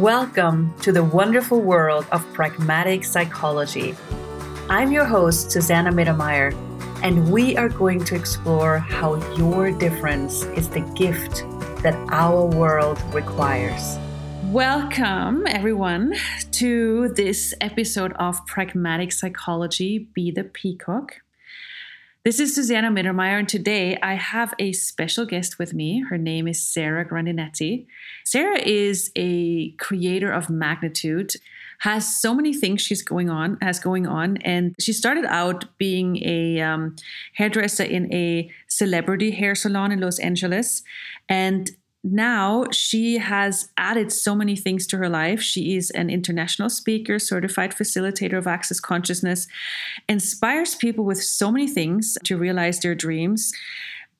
Welcome to the wonderful world of pragmatic psychology. I'm your host, Susanna Mittermeier, and we are going to explore how your difference is the gift that our world requires. Welcome, everyone, to this episode of Pragmatic Psychology Be the Peacock. This is Susanna Mittermeier, and today I have a special guest with me. Her name is Sarah Grandinetti. Sarah is a creator of magnitude, has so many things she's going on, has going on, and she started out being a um, hairdresser in a celebrity hair salon in Los Angeles, and now she has added so many things to her life. She is an international speaker, certified facilitator of access consciousness, inspires people with so many things to realize their dreams,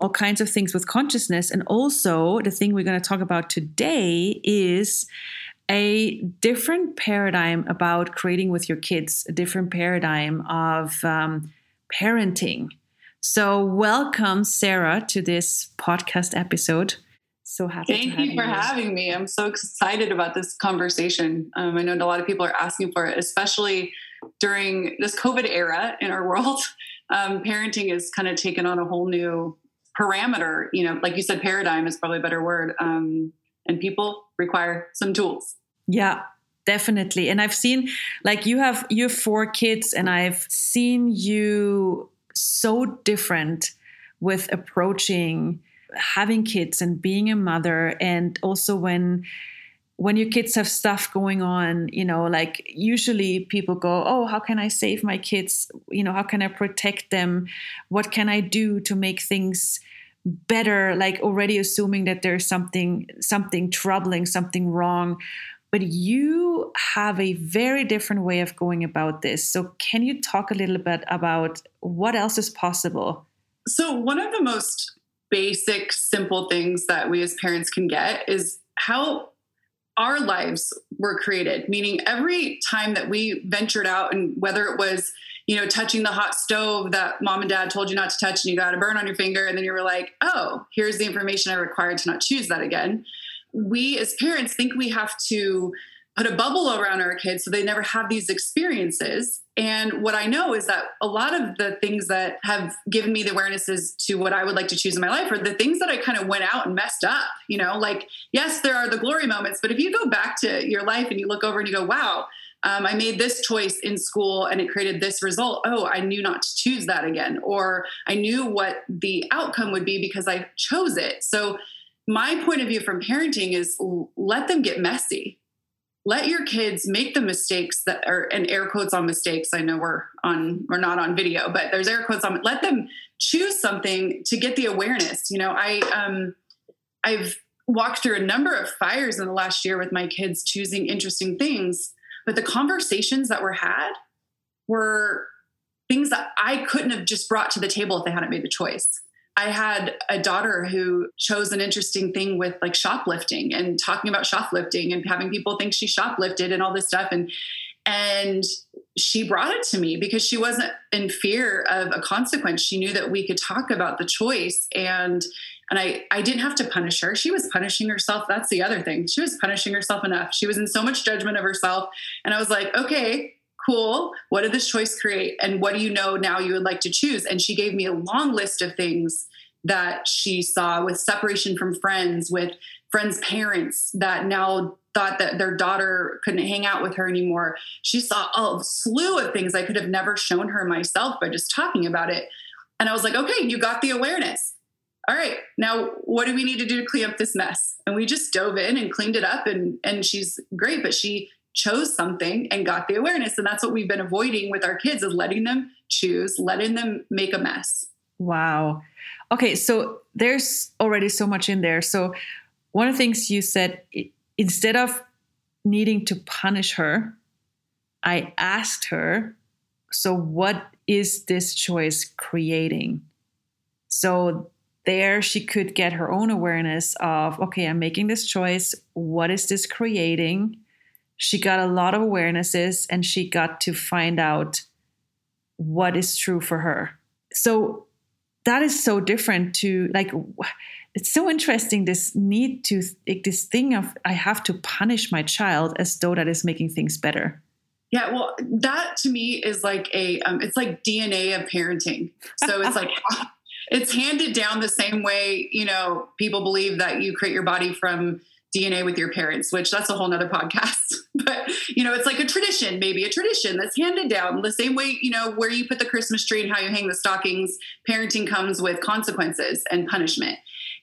all kinds of things with consciousness. And also, the thing we're going to talk about today is a different paradigm about creating with your kids, a different paradigm of um, parenting. So, welcome, Sarah, to this podcast episode so happy. Thank you for having me. I'm so excited about this conversation. Um, I know a lot of people are asking for it, especially during this COVID era in our world. Um, parenting is kind of taken on a whole new parameter. You know, like you said, paradigm is probably a better word. Um, and people require some tools. Yeah, definitely. And I've seen, like, you have you have four kids, and I've seen you so different with approaching having kids and being a mother and also when when your kids have stuff going on you know like usually people go oh how can i save my kids? You know how can i protect them? What can i do to make things better? Like already assuming that there's something something troubling something wrong. But you have a very different way of going about this. So can you talk a little bit about what else is possible? So one of the most basic, simple things that we as parents can get is how our lives were created. Meaning, every time that we ventured out, and whether it was you know, touching the hot stove that mom and dad told you not to touch and you got a burn on your finger. And then you were like, oh, here's the information I required to not choose that again. We as parents think we have to put a bubble around our kids so they never have these experiences. And what I know is that a lot of the things that have given me the awarenesses to what I would like to choose in my life are the things that I kind of went out and messed up. You know, like, yes, there are the glory moments, but if you go back to your life and you look over and you go, wow, um, I made this choice in school and it created this result. Oh, I knew not to choose that again. Or I knew what the outcome would be because I chose it. So, my point of view from parenting is let them get messy let your kids make the mistakes that are and air quotes on mistakes i know we're on we're not on video but there's air quotes on let them choose something to get the awareness you know i um i've walked through a number of fires in the last year with my kids choosing interesting things but the conversations that were had were things that i couldn't have just brought to the table if they hadn't made the choice I had a daughter who chose an interesting thing with like shoplifting and talking about shoplifting and having people think she shoplifted and all this stuff. And and she brought it to me because she wasn't in fear of a consequence. She knew that we could talk about the choice and and I I didn't have to punish her. She was punishing herself. That's the other thing. She was punishing herself enough. She was in so much judgment of herself. And I was like okay cool. What did this choice create? And what do you know now you would like to choose? And she gave me a long list of things that she saw with separation from friends, with friends' parents that now thought that their daughter couldn't hang out with her anymore. She saw a slew of things I could have never shown her myself by just talking about it. And I was like, okay, you got the awareness. All right, now what do we need to do to clean up this mess? And we just dove in and cleaned it up and and she's great, but she chose something and got the awareness. And that's what we've been avoiding with our kids is letting them choose letting them make a mess. Wow. Okay so there's already so much in there. So one of the things you said instead of needing to punish her i asked her so what is this choice creating? So there she could get her own awareness of okay i'm making this choice. What is this creating she got a lot of awarenesses and she got to find out what is true for her. So that is so different to like it's so interesting this need to like, this thing of i have to punish my child as though that is making things better yeah, well, that to me is like a um, it's like DNA of parenting. So it's like it's handed down the same way, you know, people believe that you create your body from DNA with your parents, which that's a whole nother podcast. but you know, it's like a tradition, maybe a tradition that's handed down the same way, you know, where you put the Christmas tree and how you hang the stockings, parenting comes with consequences and punishment.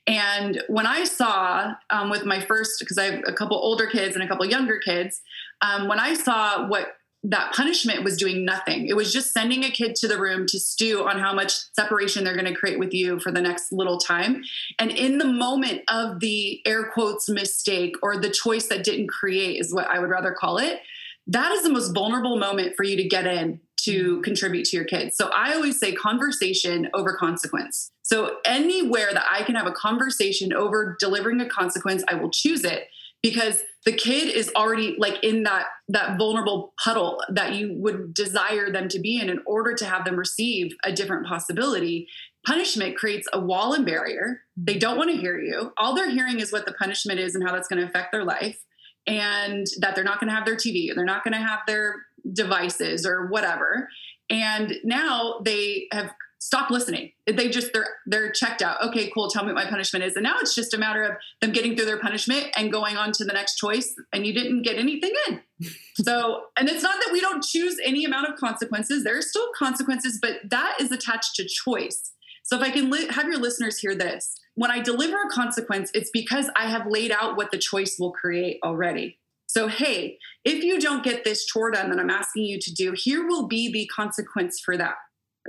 And when I saw um, with my first, because I have a couple older kids and a couple younger kids, um, when I saw what that punishment was doing nothing. It was just sending a kid to the room to stew on how much separation they're going to create with you for the next little time. And in the moment of the air quotes mistake or the choice that didn't create, is what I would rather call it, that is the most vulnerable moment for you to get in to mm-hmm. contribute to your kids. So I always say conversation over consequence. So anywhere that I can have a conversation over delivering a consequence, I will choose it because the kid is already like in that that vulnerable puddle that you would desire them to be in in order to have them receive a different possibility. Punishment creates a wall and barrier. They don't want to hear you. All they're hearing is what the punishment is and how that's going to affect their life and that they're not going to have their tv or they're not going to have their devices or whatever. And now they have stop listening. They just they're they're checked out. Okay, cool. Tell me what my punishment is. And now it's just a matter of them getting through their punishment and going on to the next choice. And you didn't get anything in. so, and it's not that we don't choose any amount of consequences. There are still consequences, but that is attached to choice. So if I can li- have your listeners hear this, when I deliver a consequence, it's because I have laid out what the choice will create already. So, hey, if you don't get this chore done that I'm asking you to do, here will be the consequence for that.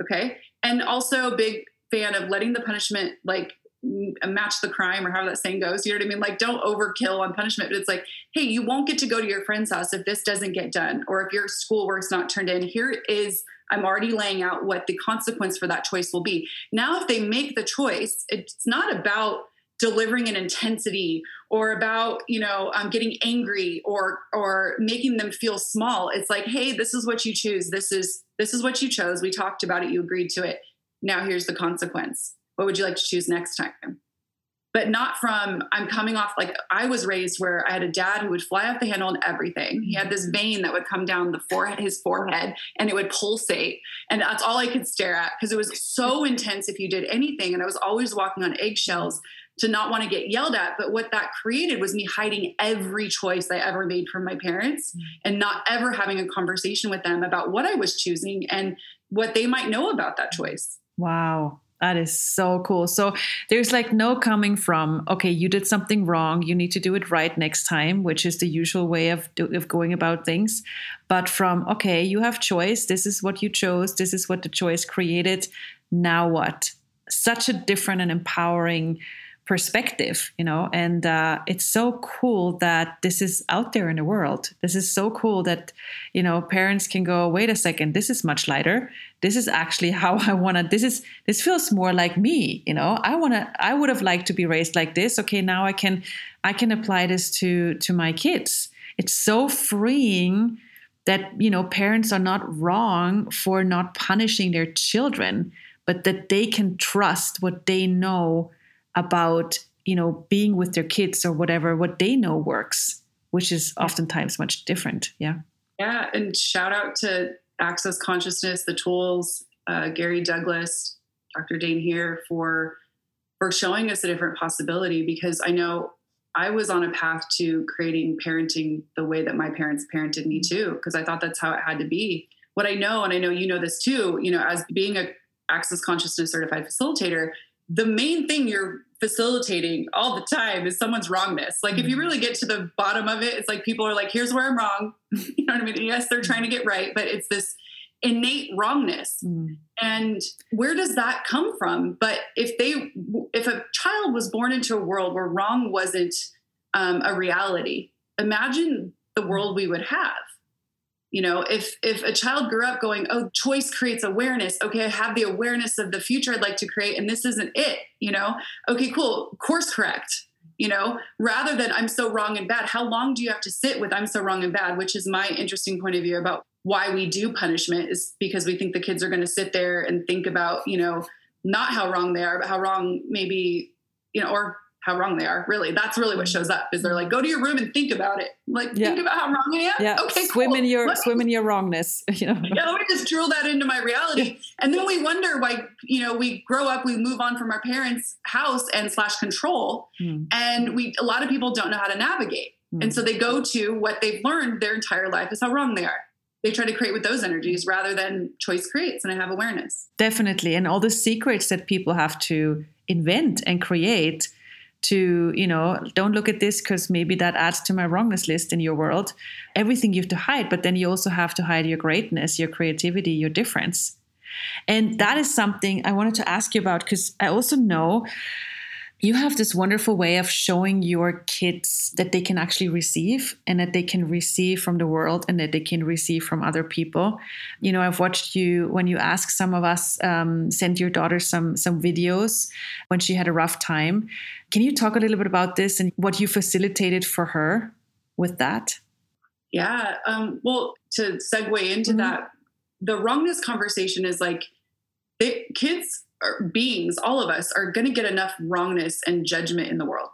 Okay and also big fan of letting the punishment like match the crime or how that saying goes. You know what I mean? Like, don't overkill on punishment. But it's like, hey, you won't get to go to your friend's house if this doesn't get done, or if your schoolwork's not turned in. Here is, I'm already laying out what the consequence for that choice will be. Now, if they make the choice, it's not about delivering an intensity or about you know um, getting angry or or making them feel small it's like hey this is what you choose this is this is what you chose. We talked about it. You agreed to it. Now here's the consequence. What would you like to choose next time? But not from, I'm coming off like I was raised where I had a dad who would fly off the handle on everything. He had this vein that would come down the forehead, his forehead, and it would pulsate. And that's all I could stare at because it was so intense if you did anything. And I was always walking on eggshells to not want to get yelled at. But what that created was me hiding every choice I ever made from my parents mm. and not ever having a conversation with them about what I was choosing and what they might know about that choice. Wow. That is so cool. So there's like no coming from, okay, you did something wrong. You need to do it right next time, which is the usual way of, of going about things. But from, okay, you have choice. This is what you chose. This is what the choice created. Now what? Such a different and empowering perspective you know and uh, it's so cool that this is out there in the world. This is so cool that you know parents can go wait a second this is much lighter. This is actually how i want to this is this feels more like me you know? I want to i would have liked to be raised like this. Okay now i can i can apply this to to my kids. It's so freeing that you know parents are not wrong for not punishing their children but that they can trust what they know about you know being with their kids or whatever what they know works which is oftentimes much different yeah. Yeah and shout out to access consciousness the tools uh, gary douglas dr Dain Heer for for showing us a different possibility because i know i was on a path to creating parenting the way that my parents parented me too because i thought that's how it had to be. What i know and i know you know this too you know as being a access consciousness certified facilitator the main thing you're facilitating all the time is someone's wrongness. Like if you mm-hmm. really get to the bottom of it, it's like people are like, here's where I'm wrong. you know what I mean? Yes, they're trying to get right, but it's this innate wrongness. Mm. And where does that come from? But if they if a child was born into a world where wrong wasn't um, a reality, imagine the world we would have you know if if a child grew up going oh choice creates awareness. Okay i have the awareness of the future i'd like to create and this isn't it you know? Okay cool course correct you know? Rather than i'm so wrong and bad how long do you have to sit with i'm so wrong and bad? which is my interesting point of view about why we do punishment is because we think the kids are going to sit there and think about you know not how wrong they are but how wrong maybe you know or how wrong they are. Really, that's really what shows up. Is they're like, go to your room and think about it. Like, yeah. think about how wrong I am. Yeah. Okay. Swim cool. in your let swim me, in your wrongness. You know. Yeah. Let me just drill that into my reality, and then we wonder why. You know, we grow up, we move on from our parents' house and slash control, mm. and we a lot of people don't know how to navigate, mm. and so they go to what they've learned their entire life is how wrong they are they try to create with those energies rather than choice creates and I have awareness. Definitely. And all the secrets that people have to invent and create to, you know, don't look at this because maybe that adds to my wrongness list in your world. Everything you have to hide, but then you also have to hide your greatness, your creativity, your difference. And that is something I wanted to ask you about because I also know you have this wonderful way of showing your kids that they can actually receive and that they can receive from the world and that they can receive from other people. You know i've watched you when you ask some of us um, send your daughter some some videos when she had a rough time. Can you talk a little bit about this and what you facilitated for her with that? Yeah um, well to segue into mm-hmm. that the wrongness conversation is like they, kids beings, all of us, are going to get enough wrongness and judgment in the world.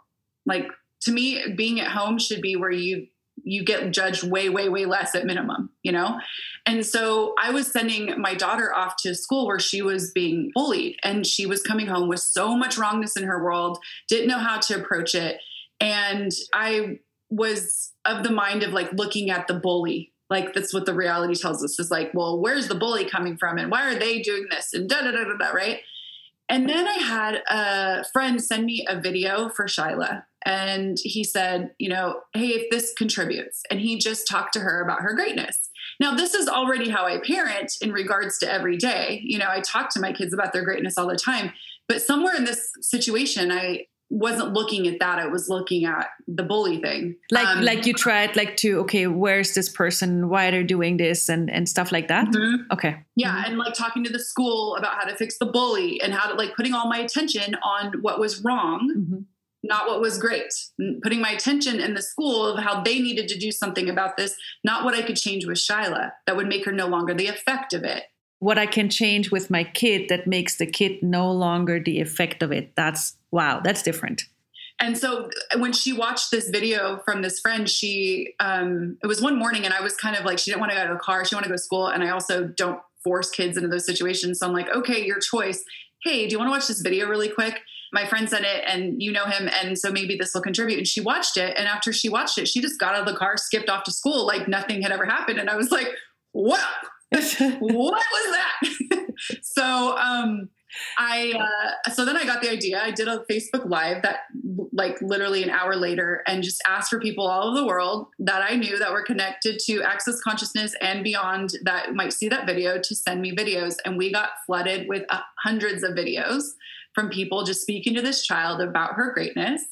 Like to me, being at home should be where you you get judged way, way, way less at minimum, you know? And so I was sending my daughter off to school where she was being bullied and she was coming home with so much wrongness in her world, didn't know how to approach it. And I was of the mind of like looking at the bully like that's what the reality tells us is like well where's the bully coming from and why are they doing this and da da da da, da right and then I had a friend send me a video for Shyla. And he said, you know, hey, if this contributes. And he just talked to her about her greatness. Now, this is already how I parent in regards to every day. You know, I talk to my kids about their greatness all the time. But somewhere in this situation, I wasn't looking at that. I was looking at the bully thing. Like um, like you tried like to okay, where's this person? Why they're doing this and and stuff like that. Mm-hmm. Okay. Yeah, mm-hmm. and like talking to the school about how to fix the bully and how to like putting all my attention on what was wrong. Mm-hmm. Not what was great. Putting my attention in the school of how they needed to do something about this, not what I could change with Shyla that would make her no longer the effect of it what I can change with my kid that makes the kid no longer the effect of it. That's wow, that's different. And so when she watched this video from this friend, she um, it was one morning, and I was kind of like, she didn't want to go to the car, she wanted to go to school, and I also don't force kids into those situations. So I'm like, okay, your choice. Hey, do you want to watch this video really quick? My friend sent it, and you know him, and so maybe this will contribute. And she watched it, and after she watched it, she just got out of the car, skipped off to school, like nothing had ever happened. And I was like, what? what was that? so um, I uh, so then I got the idea. I did a Facebook Live that like literally an hour later, and just asked for people all over the world that I knew that were connected to Access Consciousness and beyond that might see that video to send me videos, and we got flooded with uh, hundreds of videos from people just speaking to this child about her greatness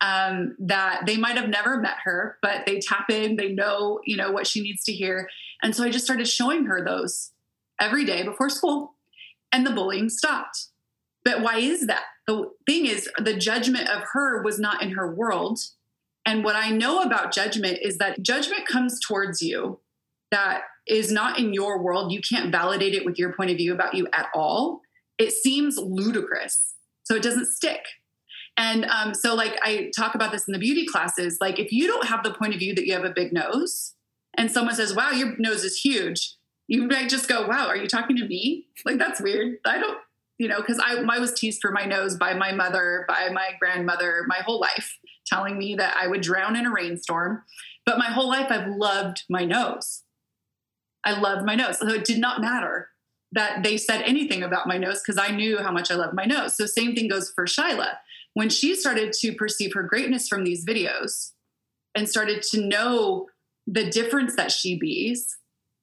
um, that they might have never met her, but they tap in, they know, you know, what she needs to hear. And so I just started showing her those every day before school, and the bullying stopped. But why is that? The thing is, the judgment of her was not in her world. And what I know about judgment is that judgment comes towards you that is not in your world. You can't validate it with your point of view about you at all. It seems ludicrous. So it doesn't stick. And um, so, like, I talk about this in the beauty classes. Like, if you don't have the point of view that you have a big nose, and someone says, wow, your nose is huge, you might just go, wow, are you talking to me? Like, that's weird. I don't, you know, because I, I was teased for my nose by my mother, by my grandmother, my whole life, telling me that I would drown in a rainstorm. But my whole life, I've loved my nose. I loved my nose. So it did not matter that they said anything about my nose because I knew how much I loved my nose. So same thing goes for Shyla when she started to perceive her greatness from these videos and started to know the difference that she bees,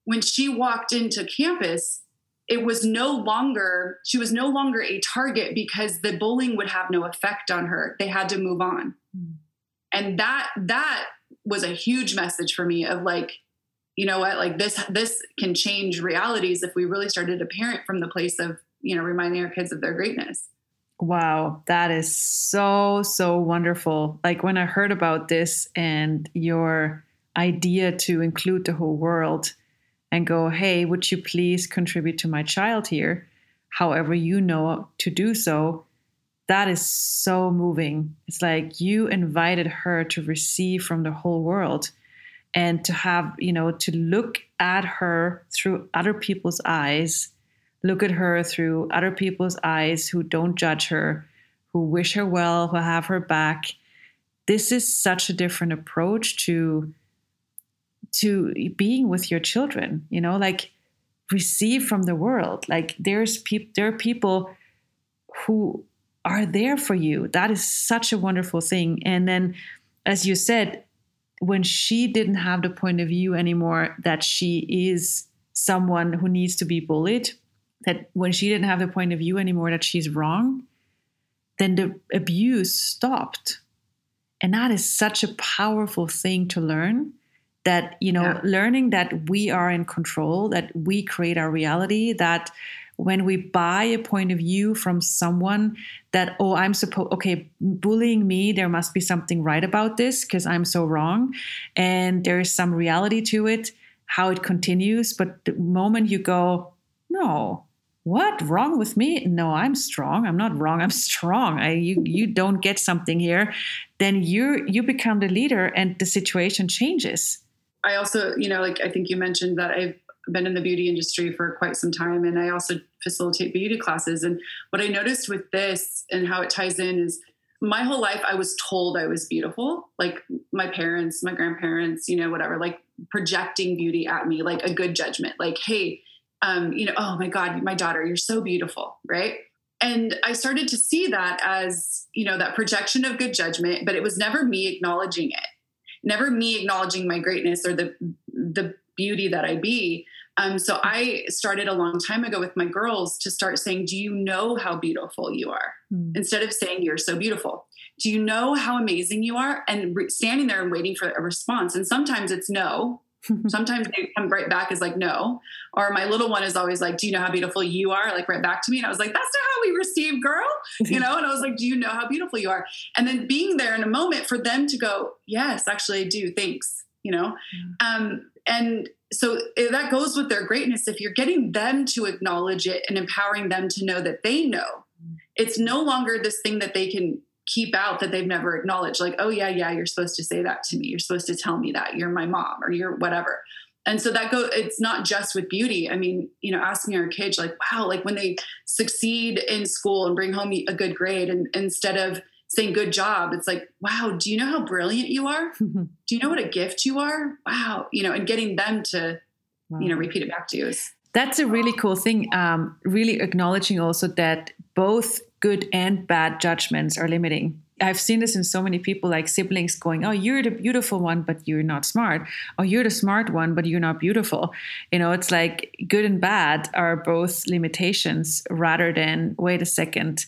when she walked into campus, it was no longer, she was no longer a target because the bullying would have no effect on her. They had to move on. And that, that was a huge message for me of like, you know what, like this, this can change realities if we really started to parent from the place of, you know, reminding our kids of their greatness. Wow, that is so, so wonderful. Like when I heard about this and your idea to include the whole world and go, hey, would you please contribute to my child here? However, you know to do so. that is so moving. It's like you invited her to receive from the whole world and to have, you know, to look at her through other people's eyes, look at her through other people's eyes who don't judge her, who wish her well, who have her back. This is such a different approach to to being with your children, you know, like receive from the world. Like there's people there are people who are there for you. That is such a wonderful thing. And then, as you said, when she didn't have the point of view anymore that she is someone who needs to be bullied, that when she didn't have the point of view anymore that she's wrong, then the abuse stopped. And that is such a powerful thing to learn that, you know, yeah. learning that we are in control, that we create our reality, that when we buy a point of view from someone that oh i'm supposed okay bullying me there must be something right about this because i'm so wrong and there is some reality to it how it continues but the moment you go no what? Wrong with me? No i'm strong. I'm not wrong i'm strong. I, you you don't get something here. Then you you become the leader and the situation changes i also you know like i think you mentioned that i've been in the beauty industry for quite some time and I also facilitate beauty classes. And what I noticed with this and how it ties in is my whole life I was told I was beautiful. Like my parents, my grandparents, you know, whatever, like projecting beauty at me, like a good judgment, like, hey, um, you know, oh my God, my daughter, you're so beautiful, right? And I started to see that as, you know, that projection of good judgment, but it was never me acknowledging it. Never me acknowledging my greatness or the the beauty that I be. Um, so I started a long time ago with my girls to start saying, Do you know how beautiful you are? Mm. Instead of saying, You're so beautiful. Do you know how amazing you are? And re- standing there and waiting for a response. And sometimes it's no. sometimes they come right back as like no. Or my little one is always like, Do you know how beautiful you are? Like right back to me. And I was like, That's not how we receive, girl. You know, and I was like, Do you know how beautiful you are? And then being there in a moment for them to go, Yes, actually I do. Thanks. You know? Mm. Um, and so eh, that goes with their greatness if you're getting them to acknowledge it and empowering them to know that they know it's no longer this thing that they can keep out that they've never acknowledged like oh yeah yeah you're supposed to say that to me. You're supposed to tell me that. You're my mom or you're whatever. And so that go it's not just with beauty. I mean you know asking our kids like wow like when they succeed in school and bring home a good grade and instead of saying good job it's like wow do you know how brilliant you are? Do you know what a gift you are? Wow you know and getting them to wow. you know repeat it back to you is that's a really cool thing um, really acknowledging also that both good and bad judgments are limiting I've seen this in so many people, like siblings going, Oh, you're the beautiful one, but you're not smart. Oh, you're the smart one, but you're not beautiful. You know, it's like good and bad are both limitations rather than, wait a second,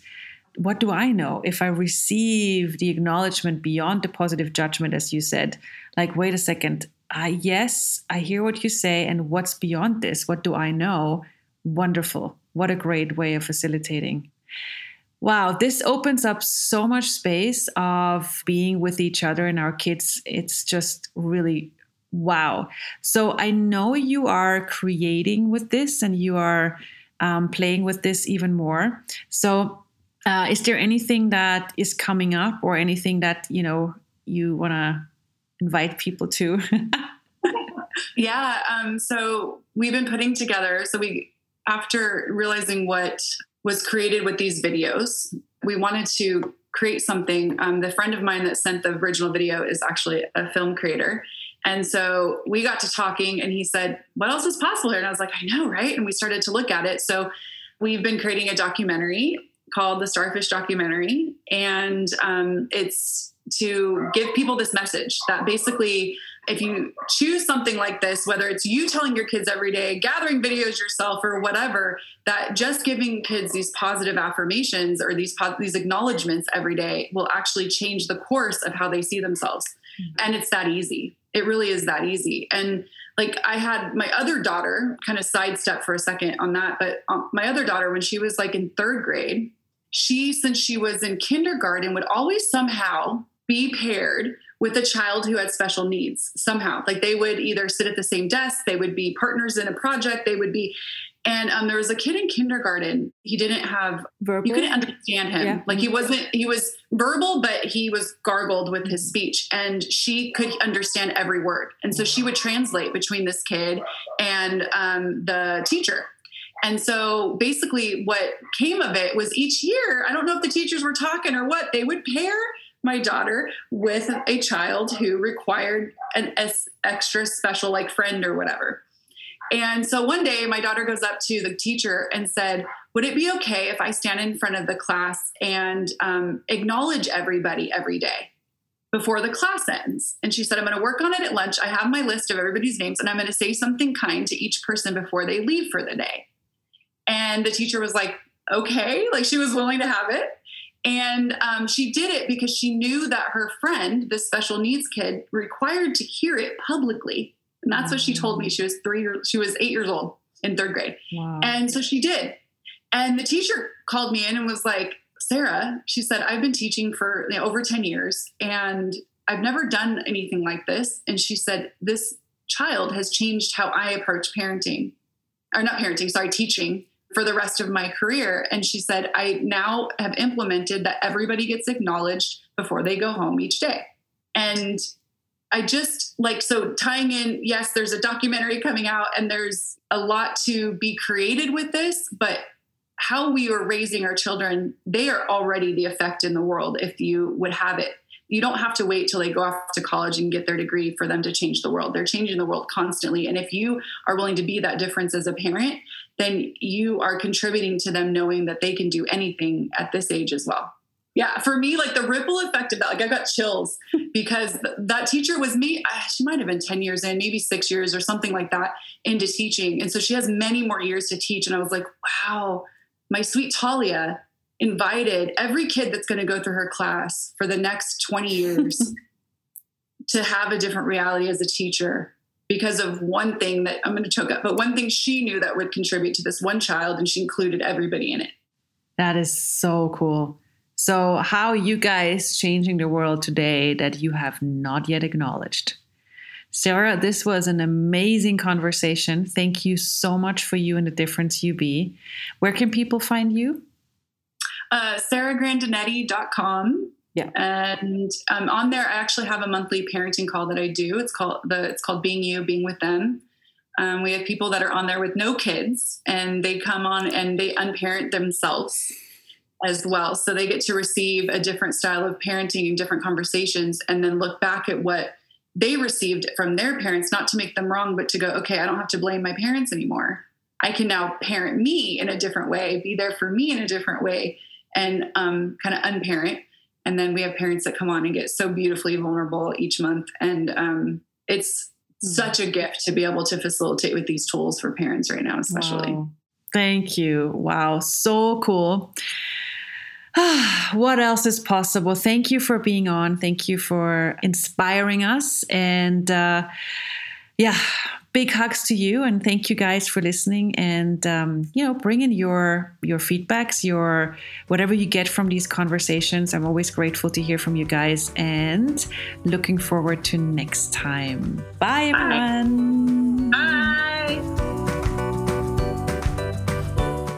what do I know if I receive the acknowledgement beyond the positive judgment, as you said? Like, wait a second, I yes, I hear what you say, and what's beyond this? What do I know? Wonderful. What a great way of facilitating. Wow, this opens up so much space of being with each other and our kids. It's just really wow. So I know you are creating with this and you are um, playing with this even more. So uh, is there anything that is coming up or anything that you know you want to invite people to? yeah. Um, so we've been putting together. So we, after realizing what was created with these videos, we wanted to create something. Um, the friend of mine that sent the original video is actually a film creator. And so we got to talking, and he said, What else is possible here? And I was like, I know, right? And we started to look at it. So we've been creating a documentary called the Starfish Documentary, and um, it's to give people this message that basically if you choose something like this, whether it's you telling your kids every day, gathering videos yourself, or whatever, that just giving kids these positive affirmations or these these acknowledgments every day will actually change the course of how they see themselves. Mm-hmm. And it's that easy. It really is that easy. And like I had my other daughter, kind of sidestep for a second on that, but um, my other daughter, when she was like in third grade, she, since she was in kindergarten, would always somehow be paired with a child who had special needs somehow. Like they would either sit at the same desk, they would be partners in a project, they would be. And um, there was a kid in kindergarten. He didn't have verbal. You couldn't understand him. Yeah. Like he wasn't. He was verbal, but he was gargled with his speech, and she could understand every word. And so she would translate between this kid and um, the teacher. And so basically, what came of it was each year. I don't know if the teachers were talking or what. They would pair my daughter with a child who required an extra special like friend or whatever. And so one day my daughter goes up to the teacher and said, Would it be okay if I stand in front of the class and um, acknowledge everybody every day before the class ends? And she said, I'm going to work on it at lunch. I have my list of everybody's names and I'm going to say something kind to each person before they leave for the day. And the teacher was like, Okay, like she was willing to have it. And um, she did it because she knew that her friend, this special needs kid, required to hear it publicly and that's what she told me. She was three years, she was eight years old in third grade. Wow. And so she did. And the teacher called me in and was like, Sarah, she said, I've been teaching for you know, over 10 years and I've never done anything like this. And she said, This child has changed how I approach parenting, or not parenting, sorry, teaching for the rest of my career. And she said, I now have implemented that everybody gets acknowledged before they go home each day. And I just like so tying in, yes, there's a documentary coming out and there's a lot to be created with this, but how we are raising our children, they are already the effect in the world if you would have it. You don't have to wait till they go off to college and get their degree for them to change the world. They're changing the world constantly. And if you are willing to be that difference as a parent, then you are contributing to them knowing that they can do anything at this age as well yeah for me like the ripple effect of that like i got chills because th- that teacher was me she might have been 10 years in maybe six years or something like that into teaching and so she has many more years to teach and i was like wow my sweet talia invited every kid that's going to go through her class for the next 20 years to have a different reality as a teacher because of one thing that i'm going to choke up but one thing she knew that would contribute to this one child and she included everybody in it that is so cool so, how you guys changing the world today that you have not yet acknowledged? Sarah, this was an amazing conversation. Thank you so much for you and the difference you be. Where can people find you? Uh, SarahGrandinetti.com. Yeah. And um, on there, I actually have a monthly parenting call that I do. It's called the it's called Being You, Being with Them. Um, we have people that are on there with no kids, and they come on and they unparent themselves as well. So they get to receive a different style of parenting and different conversations and then look back at what they received from their parents, not to make them wrong, but to go, okay, I don't have to blame my parents anymore. I can now parent me in a different way, be there for me in a different way, and um, kind of unparent. And then we have parents that come on and get so beautifully vulnerable each month. And um, it's mm-hmm. such a gift to be able to facilitate with these tools for parents right now, especially. Wow. Thank you. Wow, so cool. what else is possible? Thank you for being on. Thank you for inspiring us. And uh, yeah, big hugs to you. And thank you guys for listening and, um, you know, bring in your, your feedbacks, your whatever you get from these conversations. I'm always grateful to hear from you guys and looking forward to next time. Bye, everyone. Bye.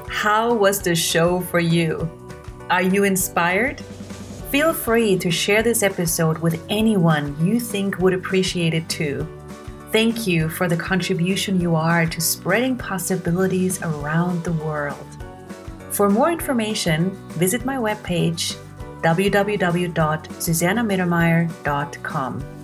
How was the show for you? Are you inspired? Feel free to share this episode with anyone you think would appreciate it too. Thank you for the contribution you are to spreading possibilities around the world. For more information, visit my webpage www.susannamittermeier.com.